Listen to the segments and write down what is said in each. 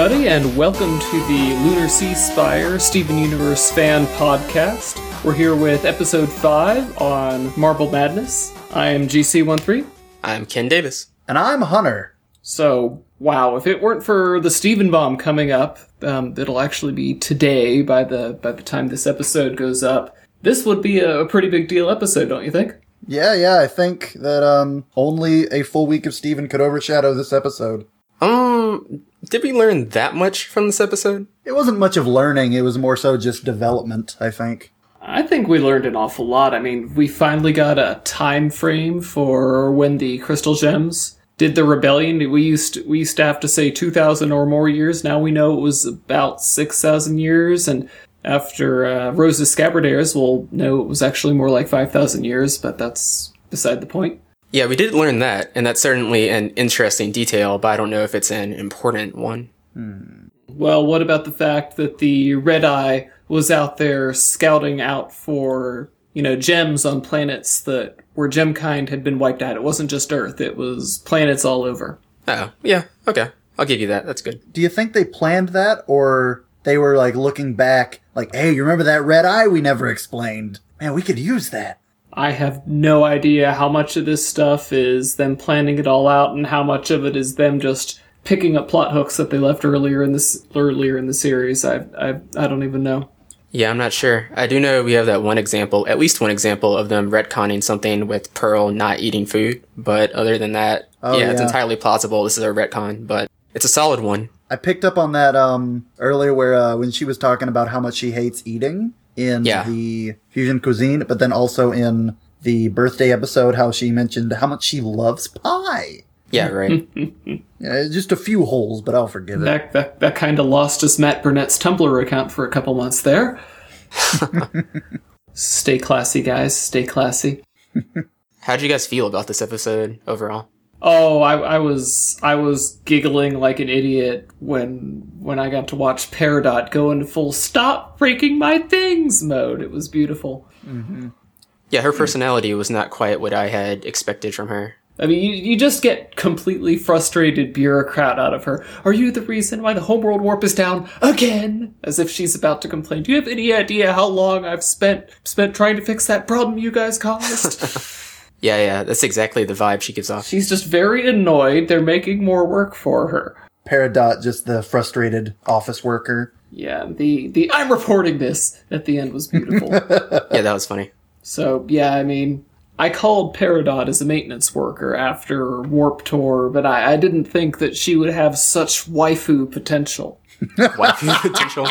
Hello, everybody, and welcome to the Lunar Sea Spire Steven Universe fan podcast. We're here with episode 5 on Marble Madness. I am GC13. I'm Ken Davis. And I'm Hunter. So, wow, if it weren't for the Steven Bomb coming up, um, it'll actually be today by the by the time this episode goes up. This would be a, a pretty big deal episode, don't you think? Yeah, yeah, I think that um only a full week of Steven could overshadow this episode. Um, did we learn that much from this episode? It wasn't much of learning, it was more so just development, I think. I think we learned an awful lot. I mean, we finally got a time frame for when the crystal gems did the rebellion. We used to, we used to have to say 2000 or more years. Now we know it was about 6000 years and after uh, Rose's Scabbard airs, we'll know it was actually more like 5000 years, but that's beside the point. Yeah, we did learn that, and that's certainly an interesting detail, but I don't know if it's an important one. Hmm. Well, what about the fact that the Red Eye was out there scouting out for, you know, gems on planets that where gemkind had been wiped out? It wasn't just Earth, it was planets all over. Oh, yeah, okay. I'll give you that. That's good. Do you think they planned that or they were like looking back like, "Hey, you remember that red eye we never explained? Man, we could use that." I have no idea how much of this stuff is them planning it all out and how much of it is them just picking up plot hooks that they left earlier in this earlier in the series. I I I don't even know. Yeah, I'm not sure. I do know we have that one example, at least one example of them retconning something with Pearl not eating food, but other than that, Oh, yeah, it's entirely plausible this is a retcon, but it's a solid one. I picked up on that um earlier where uh, when she was talking about how much she hates eating in Yeah. the fusion cuisine, but then also in the birthday episode how she mentioned how much she loves pie. Yeah, right. Yeah, just a few holes, but I'll forgive it. That that, that kind of lost us Matt Burnett's Tumblr account for a couple months there. stay classy, guys. Stay classy. How'd you guys feel about this episode overall? Oh, I, I was I was giggling like an idiot when when I got to watch Peridot go into full stop breaking my things mode. It was beautiful. Mm-hmm. Yeah, her personality was not quite what I had expected from her. I mean, you, you just get completely frustrated bureaucrat out of her. Are you the reason why the homeworld warp is down again? As if she's about to complain. Do you have any idea how long I've spent spent trying to fix that problem you guys caused? Yeah, yeah, that's exactly the vibe she gives off. she's just very annoyed. They're making more work for her. Peridot, just the frustrated office worker. Yeah, the the I'm reporting this at the end was beautiful. Yeah, that was funny. So yeah, I mean, I called Peridot as a maintenance worker after Warp Tour, but I, I didn't think that she would have such waifu potential. Waifu potential.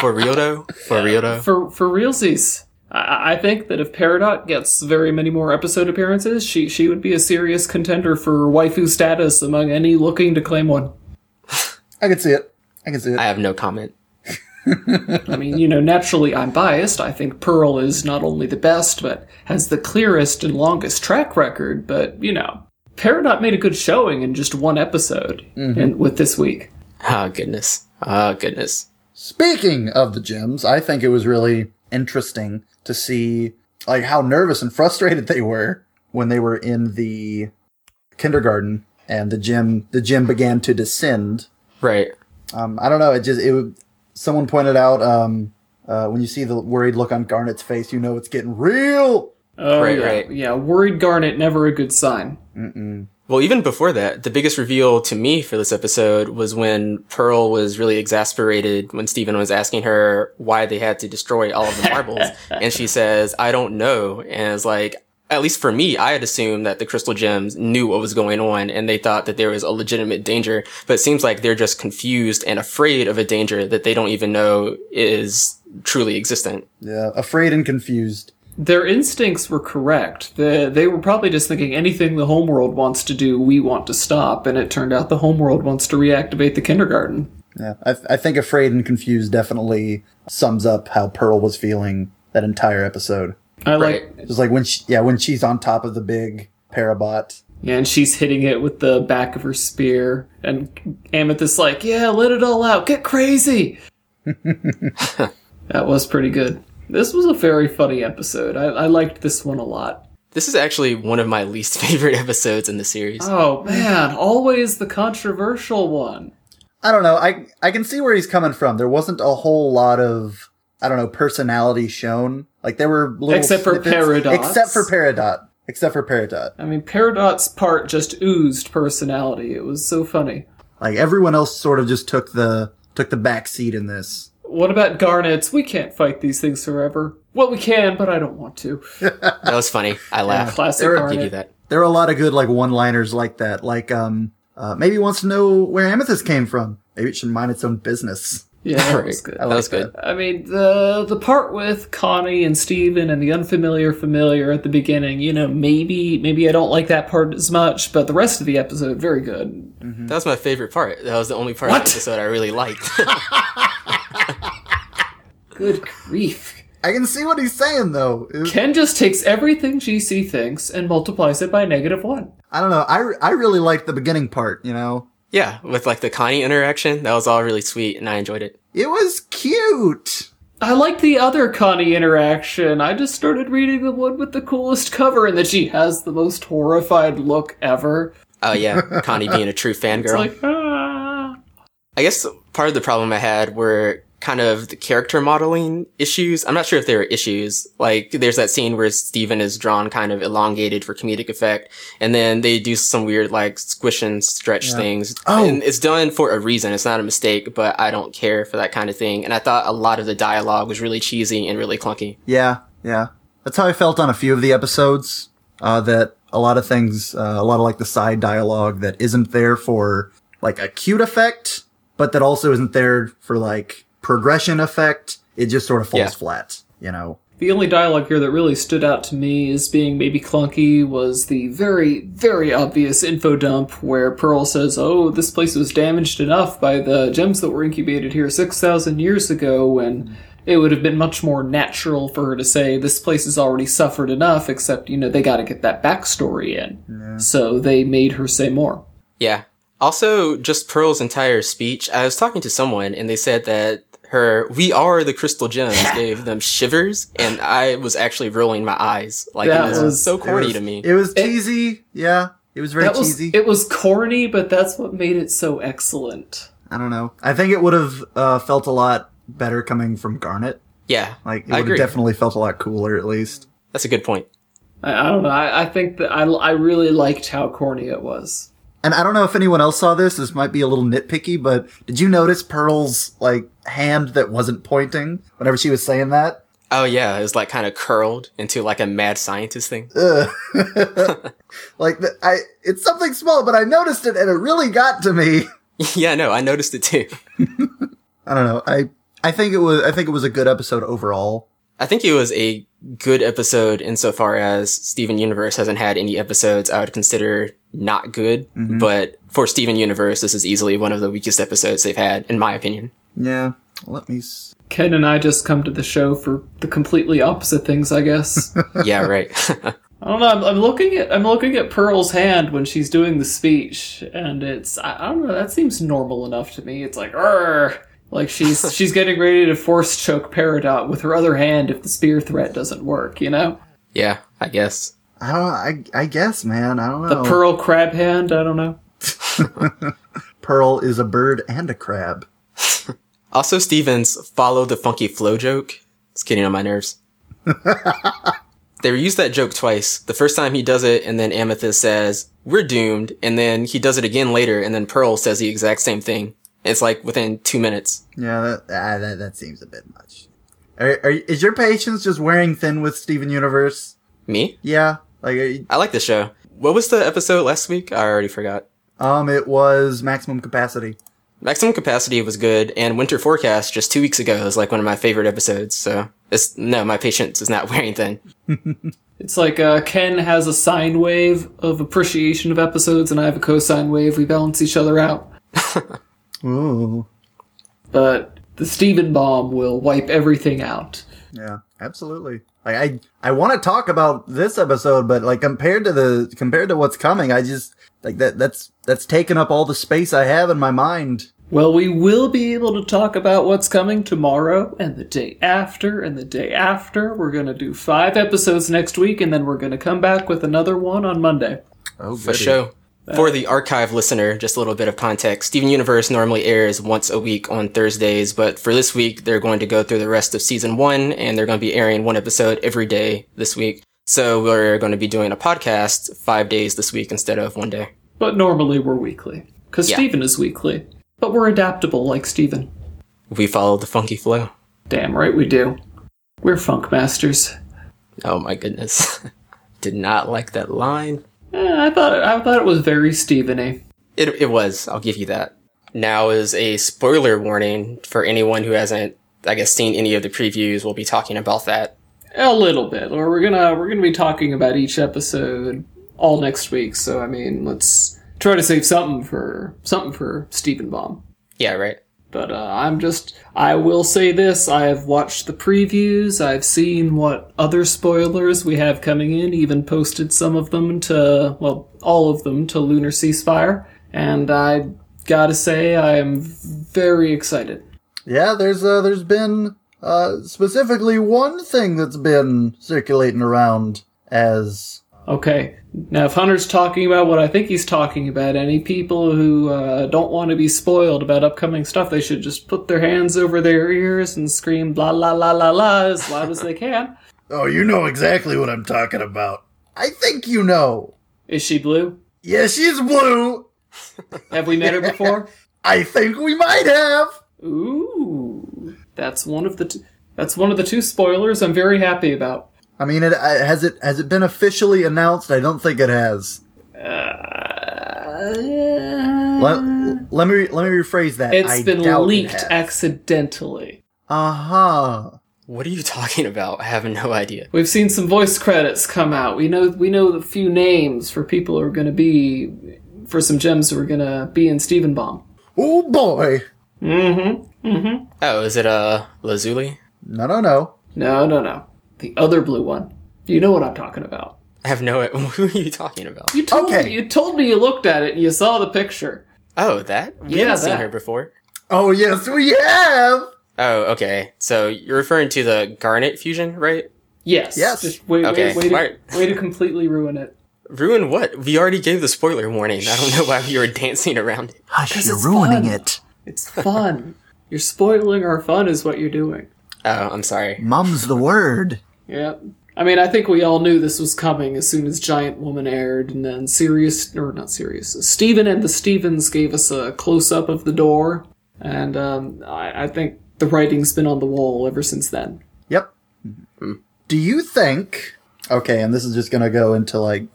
For real though? For real though? For for realsies, I, I think that if Peridot gets very many more episode appearances, she she would be a serious contender for waifu status among any looking to claim one. I can see it. I can see it. I have no comment. I mean, you know, naturally I'm biased. I think Pearl is not only the best, but has the clearest and longest track record. But, you know, Peridot made a good showing in just one episode mm-hmm. and with this week. Oh goodness. Oh goodness. Speaking of the gems, I think it was really interesting to see like how nervous and frustrated they were when they were in the kindergarten and the gym the gym began to descend. Right. Um, I don't know. It just it. would- Someone pointed out um, uh, when you see the worried look on Garnet's face, you know it's getting real. Oh, Right, yeah. right. Yeah, worried Garnet, never a good sign. Well, even before that, the biggest reveal to me for this episode was when Pearl was really exasperated when Steven was asking her why they had to destroy all of the marbles. and she says, I don't know. And it's like, at least for me, I had assumed that the crystal gems knew what was going on and they thought that there was a legitimate danger. But it seems like they're just confused and afraid of a danger that they don't even know is truly existent. Yeah, afraid and confused. Their instincts were correct. They, they were probably just thinking anything the homeworld wants to do, we want to stop. And it turned out the homeworld wants to reactivate the kindergarten. Yeah, I, I think afraid and confused definitely sums up how Pearl was feeling that entire episode. I Right. like Just like when she, yeah, when she's on top of the big parabot. Yeah, and she's hitting it with the back of her spear, and Amethyst's like, "Yeah, let it all out, get crazy." that was pretty good. This was a very funny episode. I, I liked this one a lot. This is actually one of my least favorite episodes in the series. Oh man, always the controversial one. I don't know. I I can see where he's coming from. There wasn't a whole lot of I don't know personality shown. Like there were little Except for snippets- Paradox. Except for Peridot. Except for Peridot. I mean, Peridot's part just oozed personality. It was so funny. Like everyone else sort of just took the took the back seat in this. What about Garnet's? We can't fight these things forever. Well, we can, but I don't want to. That was funny. I laughed. Classic There- I'll you Garnet. that. There are a lot of good like one-liners like that. Like um uh, maybe wants to know where Amethyst came from. Maybe it should mind its own business. Yeah, that was good. That was good. I mean, the the part with Connie and Steven and the unfamiliar familiar at the beginning, you know, maybe maybe I don't like that part as much, but the rest of the episode, very good. That was my favorite part. That was the only part What? of the episode I really liked. Good grief. I can see what he's saying though. It- Ken just takes everything GC thinks and multiplies it by negative one. I don't know. I, I really liked the beginning part, you know? yeah, with like the Connie interaction, that was all really sweet, and I enjoyed it. It was cute. I like the other Connie interaction. I just started reading the one with the coolest cover and that she has the most horrified look ever. Oh yeah, Connie being a true It's fangirl. like, ah. I guess part of the problem I had were kind of the character modeling issues. I'm not sure if there are issues. Like, there's that scene where Steven is drawn kind of elongated for comedic effect, and then they do some weird, like, squish and stretch things. Oh. And it's done for a reason. It's not a mistake, but I don't care for that kind of thing. And I thought a lot of the dialogue was really cheesy and really clunky. Yeah, yeah. That's how I felt on a few of the episodes. Uh, that a lot of things, uh, a lot of like the side dialogue that isn't there for like a cute effect, but that also isn't there for like progression effect. It just sort of falls Yeah. flat, you know? The only dialogue here that really stood out to me as being maybe clunky was the very, very obvious info dump where Pearl says, Oh, this place was damaged enough by the gems that were incubated here 6,000 years ago, when it would have been much more natural for her to say, This place has already suffered enough, except, you know, they gotta get that backstory in. So they made her say more. Yeah. Also, just Pearl's entire speech. I was talking to someone and they said that her "We are the crystal gems" gave them shivers, and I was actually rolling my eyes. Like That it was, was- so corny was- to me. It was cheesy. yeah. It was very That was, cheesy. it was corny, but that's what made it so excellent. I don't know. I think it would have uh, felt a lot better coming from Garnet. yeah, Like, it would have definitely felt a lot cooler, at least. That's a good point. I, I don't know. I, I think that I, I really liked how corny it was. And I don't know if anyone else saw this. This might be a little nitpicky, but did you notice Pearl's like hand that wasn't pointing whenever she was saying that? Oh yeah, it was like kind of curled into like a mad scientist thing. Like the, I, it's something small, but I noticed it, and it really got to me. yeah, no, I noticed it too. I don't know. I I think it was I think it was a good episode overall. I think it was a good episode insofar as Steven Universe hasn't had any episodes I would consider not good, mm-hmm. but for Steven Universe, this is easily one of the weakest episodes they've had, in my opinion. Yeah. Let me. S- Ken and I just come to the show for the completely opposite things, I guess. yeah, right. I don't know. I'm, I'm looking at I'm looking at Pearl's hand when she's doing the speech, and it's I, I don't know. That seems normal enough to me. It's like, Arr! like she's she's getting ready to force choke Peridot with her other hand if the spear threat doesn't work. You know, yeah, I guess. I don't. I I guess, man. I don't know. the Pearl crab hand. I don't know. Pearl is a bird and a crab. Also, Stevens follow the funky flow joke. It's getting on my nerves. they reused that joke twice. The first time he does it, and then Amethyst says, We're doomed. And then he does it again later, and then Pearl says the exact same thing. It's like within two minutes. Yeah, that ah, that, that seems a bit much. Are, are, is your patience just wearing thin with Steven Universe? Me? Yeah, like you- I like the show. What was the episode last week? I already forgot. um, it was maximum capacity. Maximum Capacity was good, and Winter Forecast just two weeks ago was like one of my favorite episodes. So it's no, my patience is not wearing thin. It's like uh, Ken has a sine wave of appreciation of episodes, and I have a cosine wave. We balance each other out. Ooh, But the Steven bomb will wipe everything out. yeah, absolutely. Like I, I want to talk about this episode, but like compared to the compared to what's coming, I just like that. That's that's taken up all the space I have in my mind. Well, we will be able to talk about what's coming tomorrow and the day after and the day after. We're going to do five episodes next week, and then we're going to come back with another one on Monday. Oh, For sure. Uh, for the archive listener, just a little bit of context. Steven Universe normally airs once a week on Thursdays, but for this week, they're going to go through the rest of season one, and they're going to be airing one episode every day this week. So we're going to be doing a podcast five days this week instead of one day. But normally we're weekly. Because Yeah. Steven is weekly. But we're adaptable like Steven. We follow the funky flow. Damn right we do. We're funk masters. Oh my goodness. Did not like that line. Eh, I thought I thought it was very Steven-y. It, it was. I'll give you that. Now is a spoiler warning for anyone who hasn't, I guess, seen any of the previews. We'll be talking about that. A little bit. Or we're gonna we're gonna be talking about each episode all next week. So I mean, let's try to save something for something for Steven Bomb. Yeah, right. But uh, I'm just I will say this: I have watched the previews. I've seen what other spoilers we have coming in. Even posted some of them to well, all of them to Lunar Sea Spire, and I gotta say I am very excited. Yeah, there's uh, there's been uh, specifically one thing that's been circulating around as Okay. Now, if Hunter's talking about what I think he's talking about, any people who uh, don't want to be spoiled about upcoming stuff, they should just put their hands over their ears and scream blah la la la la as loud as they can. oh, you know exactly what I'm talking about. I think you know. Is she blue? Yes, yeah, she's blue. Have we met her before? I think we might have. Ooh, that's one of the t- that's one of the two spoilers I'm very happy about. I mean, it, uh, has it has it been officially announced? I don't think it has. Uh, Let, let me let me rephrase that. it's I been doubt leaked It accidentally. uh huh. What are you talking about? I have no idea. We've seen some voice credits come out. We know we know the few names for people who are going to be for some gems who are going to be in Steven Bomb. Oh boy. Mm-hmm. Mm-hmm. Oh, is it uh Lazuli? No, no, no. No, no, no. The other blue one. You know what I'm talking about. I have no. Who are you talking about? You told Okay. me you told me you looked at it and you saw the picture. Oh, that? We Yeah, haven't seen her before. Oh yes, we have. Oh, okay. So you're referring to the Garnet fusion, right? Yes. Yes. Just wait, Okay, wait, way, to, way to completely ruin it. Ruin what? We already gave the spoiler warning. I don't know why we were dancing around it. Hush, you're ruining fun. it. It's fun. you're spoiling our fun is what you're doing. Oh, I'm sorry. Mum's the word. Yeah. I mean, I think we all knew this was coming as soon as Giant Woman aired, and then Serious, or not Serious, Steven and the Stevens gave us a close up of the door, and um, I, I think the writing's been on the wall ever since then. Yep. Do you think? Okay, and this is just gonna go into like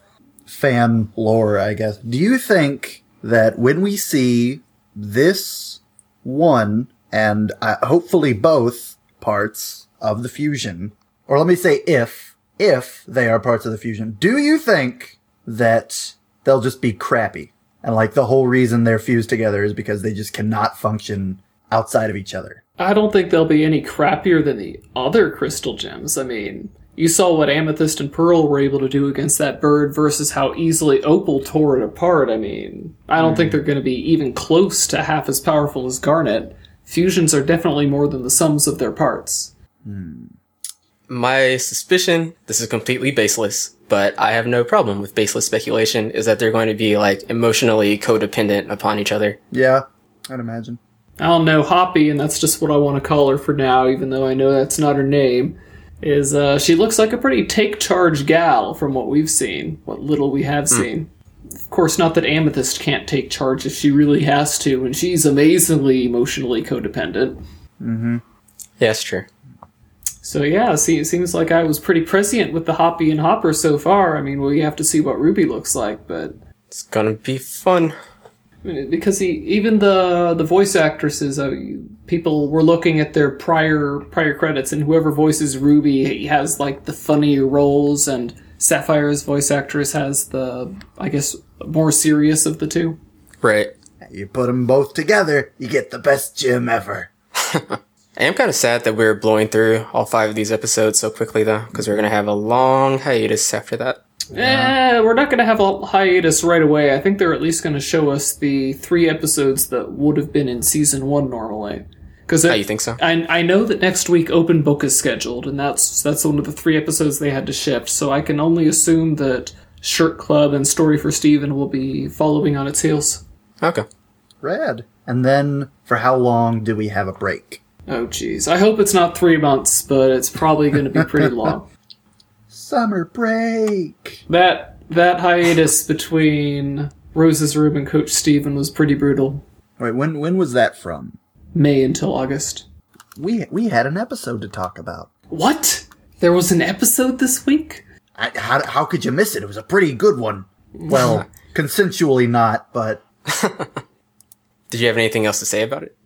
fan lore, I guess. Do you think that when we see this one and uh, hopefully both parts of the fusion, or let me say if if they are parts of the fusion, do you think that they'll just be crappy and like the whole reason they're fused together is because they just cannot function outside of each other? I don't think they'll be any crappier than the other crystal gems. I mean, you saw what Amethyst and Pearl were able to do against that bird versus how easily Opal tore it apart. I mean, I don't think hmm. they're going to be even close to half as powerful as Garnet. Fusions are definitely more than the sums of their parts. Hmm. My suspicion, this is completely baseless, but I have no problem with baseless speculation, is that they're going to be like emotionally codependent upon each other. Yeah, I'd imagine. I don't know, Hoppy, and that's just what I want to call her for now, even though I know that's not her name. Is uh, she looks like a pretty take charge gal from what we've seen, what little we have seen. Of course, not that Amethyst can't take charge if she really has to, and she's amazingly emotionally codependent. Mm-hmm. Yeah, that's true. So yeah, see, it seems like I was pretty prescient with the Hoppy and Hopper so far. I mean, we have to see what Ruby looks like, but It's gonna be fun. I mean, because he, even the the voice actresses, uh, people were looking at their prior prior credits, and whoever voices Ruby he has like the funny roles, and Sapphire's voice actress has the, I guess, more serious of the two. Right. You put them both together, you get the best gym ever. I am kind of sad that we're blowing through all five of these episodes so quickly, though, because we're gonna have a long hiatus after that. Eh, we're not going to have a hiatus right away. I think they're at least going to show us the three episodes that would have been in season one normally. Because Oh, you think so? I, I know that next week Open Book is scheduled, and that's that's one of the three episodes they had to shift. So I can only assume that Shirt Club and Story for Steven will be following on its heels. Okay. Rad. And then, for how long do we have a break? Oh, geez. I hope it's not three months, but it's probably going to be pretty long. Summer break. That that hiatus between Rose's room and Coach Steven was pretty brutal. Wait, when when was that from? May until August. We we had an episode to talk about. What? There was an episode this week? I, how how could you miss it? It was a pretty good one. Well, consensually not, but Did you have anything else to say about it?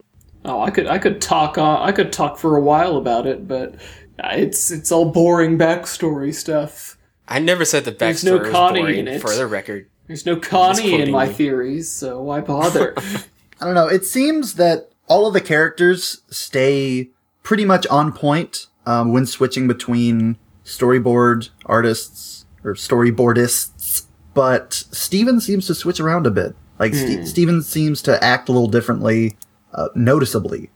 Oh, I could I could talk on I could talk for a while about it, but it's it's all boring backstory stuff. I never said the There's backstory no was Connie boring, in it. for the record. There's no Connie in my me. theories, so why bother? I don't know. It seems that all of the characters stay pretty much on point um, when switching between storyboard artists or storyboardists, but Steven seems to switch around a bit. Like Ste Steven seems to act a little differently, uh, noticeably.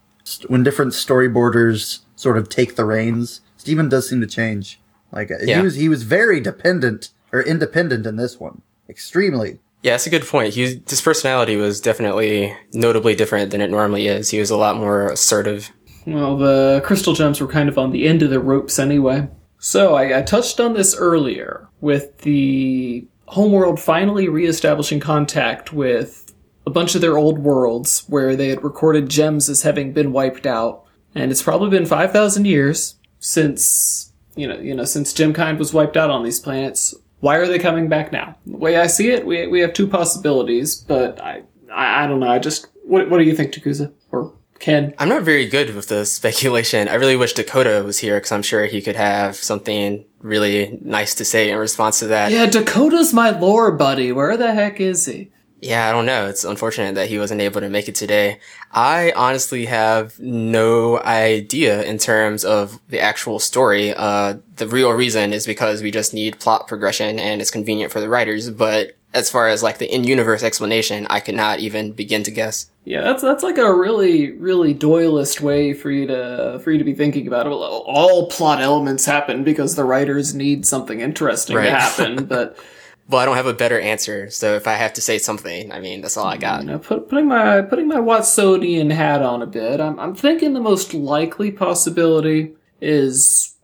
When different storyboarders sort of take the reins, Steven does seem to change. Like uh, Yeah. he was, he was very dependent or independent in this one, extremely. Yeah, that's a good point. He, his personality was definitely notably different than it normally is. He was a lot more assertive. well, the crystal gems were kind of on the end of the ropes anyway. So I, I touched on this earlier with the homeworld finally reestablishing contact with a bunch of their old worlds where they had recorded gems as having been wiped out. And it's probably been 5,000 years since, you know, you know, since Gemkind was wiped out on these planets. Why are they coming back now? The way I see it, we, we have two possibilities, but I, I, I don't know. I just, what, what do you think, Takuza? Or Ken? I'm not very good with the speculation. I really wish Dakota was here because I'm sure he could have something really nice to say in response to that. Yeah, Dakota's my lore buddy. Where the heck is he? Yeah, I don't know. It's unfortunate that he wasn't able to make it today. I honestly have no idea in terms of the actual story. Uh, the real reason is because we just need plot progression and it's convenient for the writers. But as far as like the in-universe explanation, I could not even begin to guess. Yeah, that's that's like a really really Doyleist way for you to for you to be thinking about it. All plot elements happen because the writers need something interesting Right. to happen. But Well, I don't have a better answer. So if I have to say something, I mean, that's all I got. you know, put, putting my putting my Watsonian hat on a bit, I'm I'm thinking the most likely possibility is.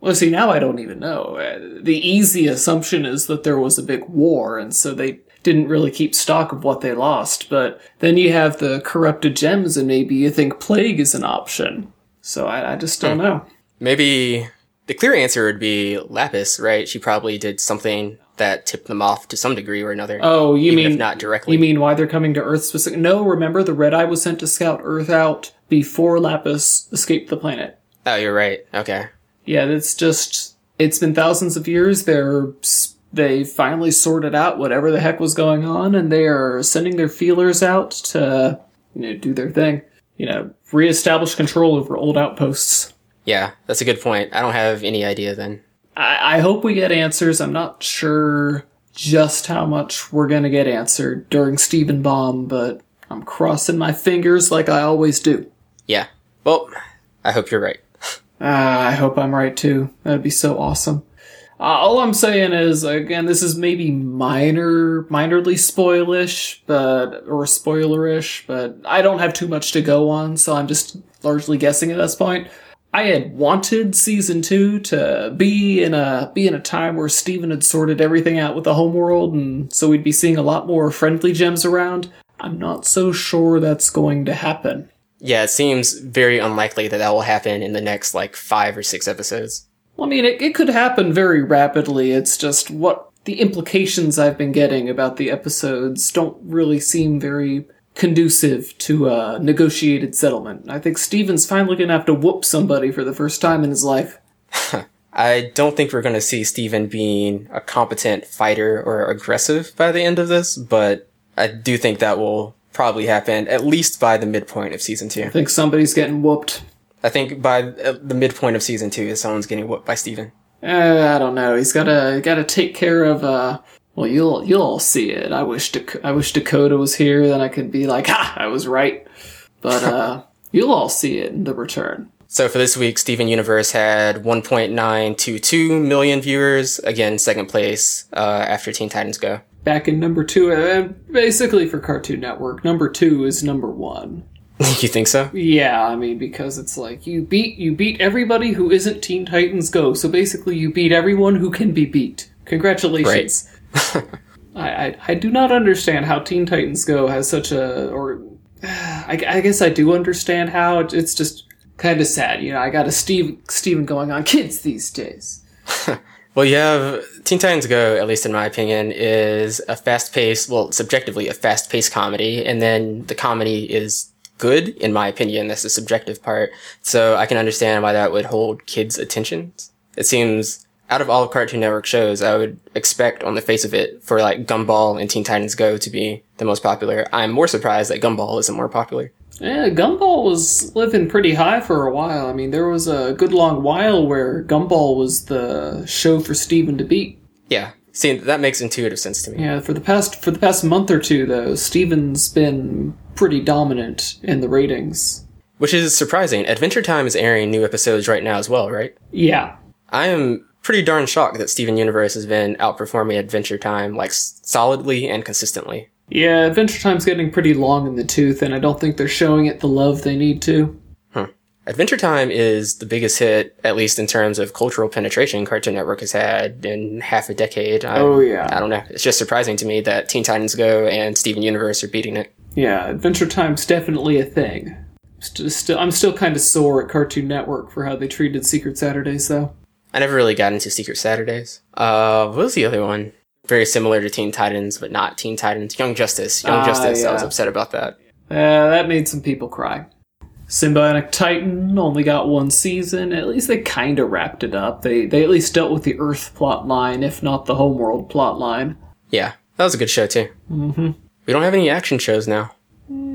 Well, see, now I don't even know. Uh, The easy assumption is that there was a big war, and so they didn't really keep stock of what they lost. But then you have the corrupted gems, and maybe you think plague is an option. So I, I just don't know. Maybe the clear answer would be Lapis, right? She probably did something that tipped them off to some degree or another. Oh, you mean not directly. You mean why they're coming to Earth specifically? No, remember the Red Eye was sent to scout Earth out before Lapis escaped the planet. oh, you're right. Okay. Yeah, it's just it's been thousands of years. They're they finally sorted out whatever the heck was going on, and they are sending their feelers out to you know do their thing. You know, reestablish control over old outposts. Yeah, that's a good point. I don't have any idea then. I, I hope we get answers. I'm not sure just how much we're gonna get answered during Steven Bomb, but I'm crossing my fingers like I always do. Yeah. Well, I hope you're right. Ah, I hope I'm right too. That'd be so awesome. Uh, all I'm saying is, again, this is maybe minor, minorly spoilish, but or spoilerish, but I don't have too much to go on, so I'm just largely guessing at this point. I had wanted season two to be in a be in a time where Steven had sorted everything out with the homeworld, and so we'd be seeing a lot more friendly gems around. I'm not so sure that's going to happen. Yeah, it seems very unlikely that that will happen in the next like five or six episodes. Well, I mean, it, it could happen very rapidly. It's just what the implications I've been getting about the episodes don't really seem very conducive to a negotiated settlement. I think Steven's finally gonna have to whoop somebody for the first time in his life. I don't think we're going to see Steven being a competent fighter or aggressive by the end of this, but I do think that will probably happen at least by the midpoint of season two. I think somebody's getting whooped. I think by uh, the midpoint of season two, someone's getting whooped by Steven. Uh, I don't know. He's gotta gotta take care of. uh Well, you'll you'll all see it. I wish Dak- I wish Dakota was here. Then I could be like, ha, I was right. But uh you'll all see it in the return. So for this week, Steven Universe had 1.922 million viewers. Again, second place uh, after Teen Titans Go. Back in number two, uh, basically for Cartoon Network, number two is number one. you think so? Yeah, I mean because it's like you beat you beat everybody who isn't Teen Titans Go. So basically, you beat everyone who can be beat. Congratulations. I, I I do not understand how Teen Titans Go has such a or I, I guess I do understand how it, it's just kind of sad. You know, I got a Steve Steven going on kids these days. Well, you have Teen Titans Go, at least in my opinion, is a fast paced, well, subjectively a fast paced comedy. And then the comedy is good, in my opinion. That's the subjective part. So I can understand why that would hold kids' attention. It seems out of all of Cartoon Network shows, I would expect on the face of it for like Gumball and Teen Titans Go to be the most popular. I'm more surprised that Gumball isn't more popular. Yeah, Gumball was living pretty high for a while. I mean, there was a good long while where Gumball was the show for Steven to beat. Yeah. See, that makes intuitive sense to me. Yeah, for the past for the past month or two though, Steven's been pretty dominant in the ratings. Which is surprising. Adventure Time is airing new episodes right now as well, right? Yeah. I am pretty darn shocked that Steven Universe has been outperforming Adventure Time like solidly and consistently. Yeah, Adventure Time's getting pretty long in the tooth, and I don't think they're showing it the love they need to. Hmm. Adventure Time is the biggest hit, at least in terms of cultural penetration, Cartoon Network has had in half a decade. I, Oh, yeah. I don't know. It's just surprising to me that Teen Titans Go and Steven Universe are beating it. Yeah, Adventure Time's definitely a thing. St- still, I'm still kind of sore at Cartoon Network for how they treated Secret Saturdays, though. I never really got into Secret Saturdays. Uh, what was the other one? Very similar to Teen Titans, but not Teen Titans. Young Justice. Young Ah, Justice. I was upset about that. Uh, that made some people cry. Symbiotic Titan only got one season. At least they kind of wrapped it up. They they at least dealt with the Earth plot line, if not the Homeworld plot line. Yeah, that was a good show too. Mm-hmm. We don't have any action shows now.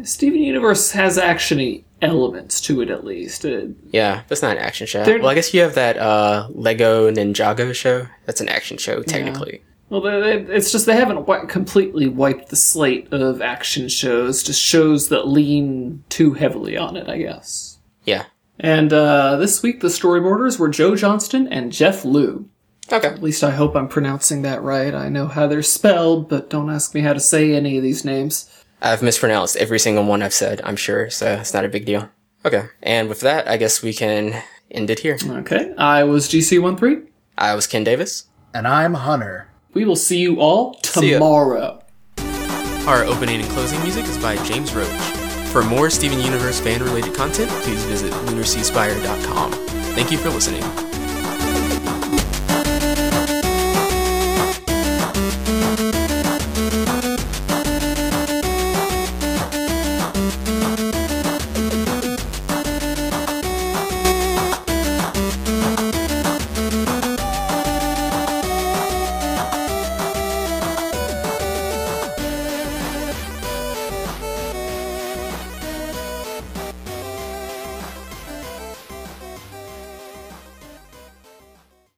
Steven Universe has actiony elements to it, at least. Uh, Yeah, that's not an action show. Well, I guess you have that uh, Lego Ninjago show. That's an action show, technically. well, they, they, it's just they haven't completely wiped the slate of action shows. Just shows that lean too heavily on it, I guess. Yeah. And uh, this week, the storyboarders were Joe Johnston and Jeff Liu. Okay. At least I hope I'm pronouncing that right. I know how they're spelled, but don't ask me how to say any of these names. I've mispronounced every single one I've said, I'm sure, so it's not a big deal. Okay. And with that, I guess we can end it here. Okay, I was GC13. I was Ken Davis. And I'm Hunter. We will see you all tomorrow. Our opening and closing music is by James Roach. For more Steven Universe fan related content, please visit lunarseaspire.com. Thank you for listening.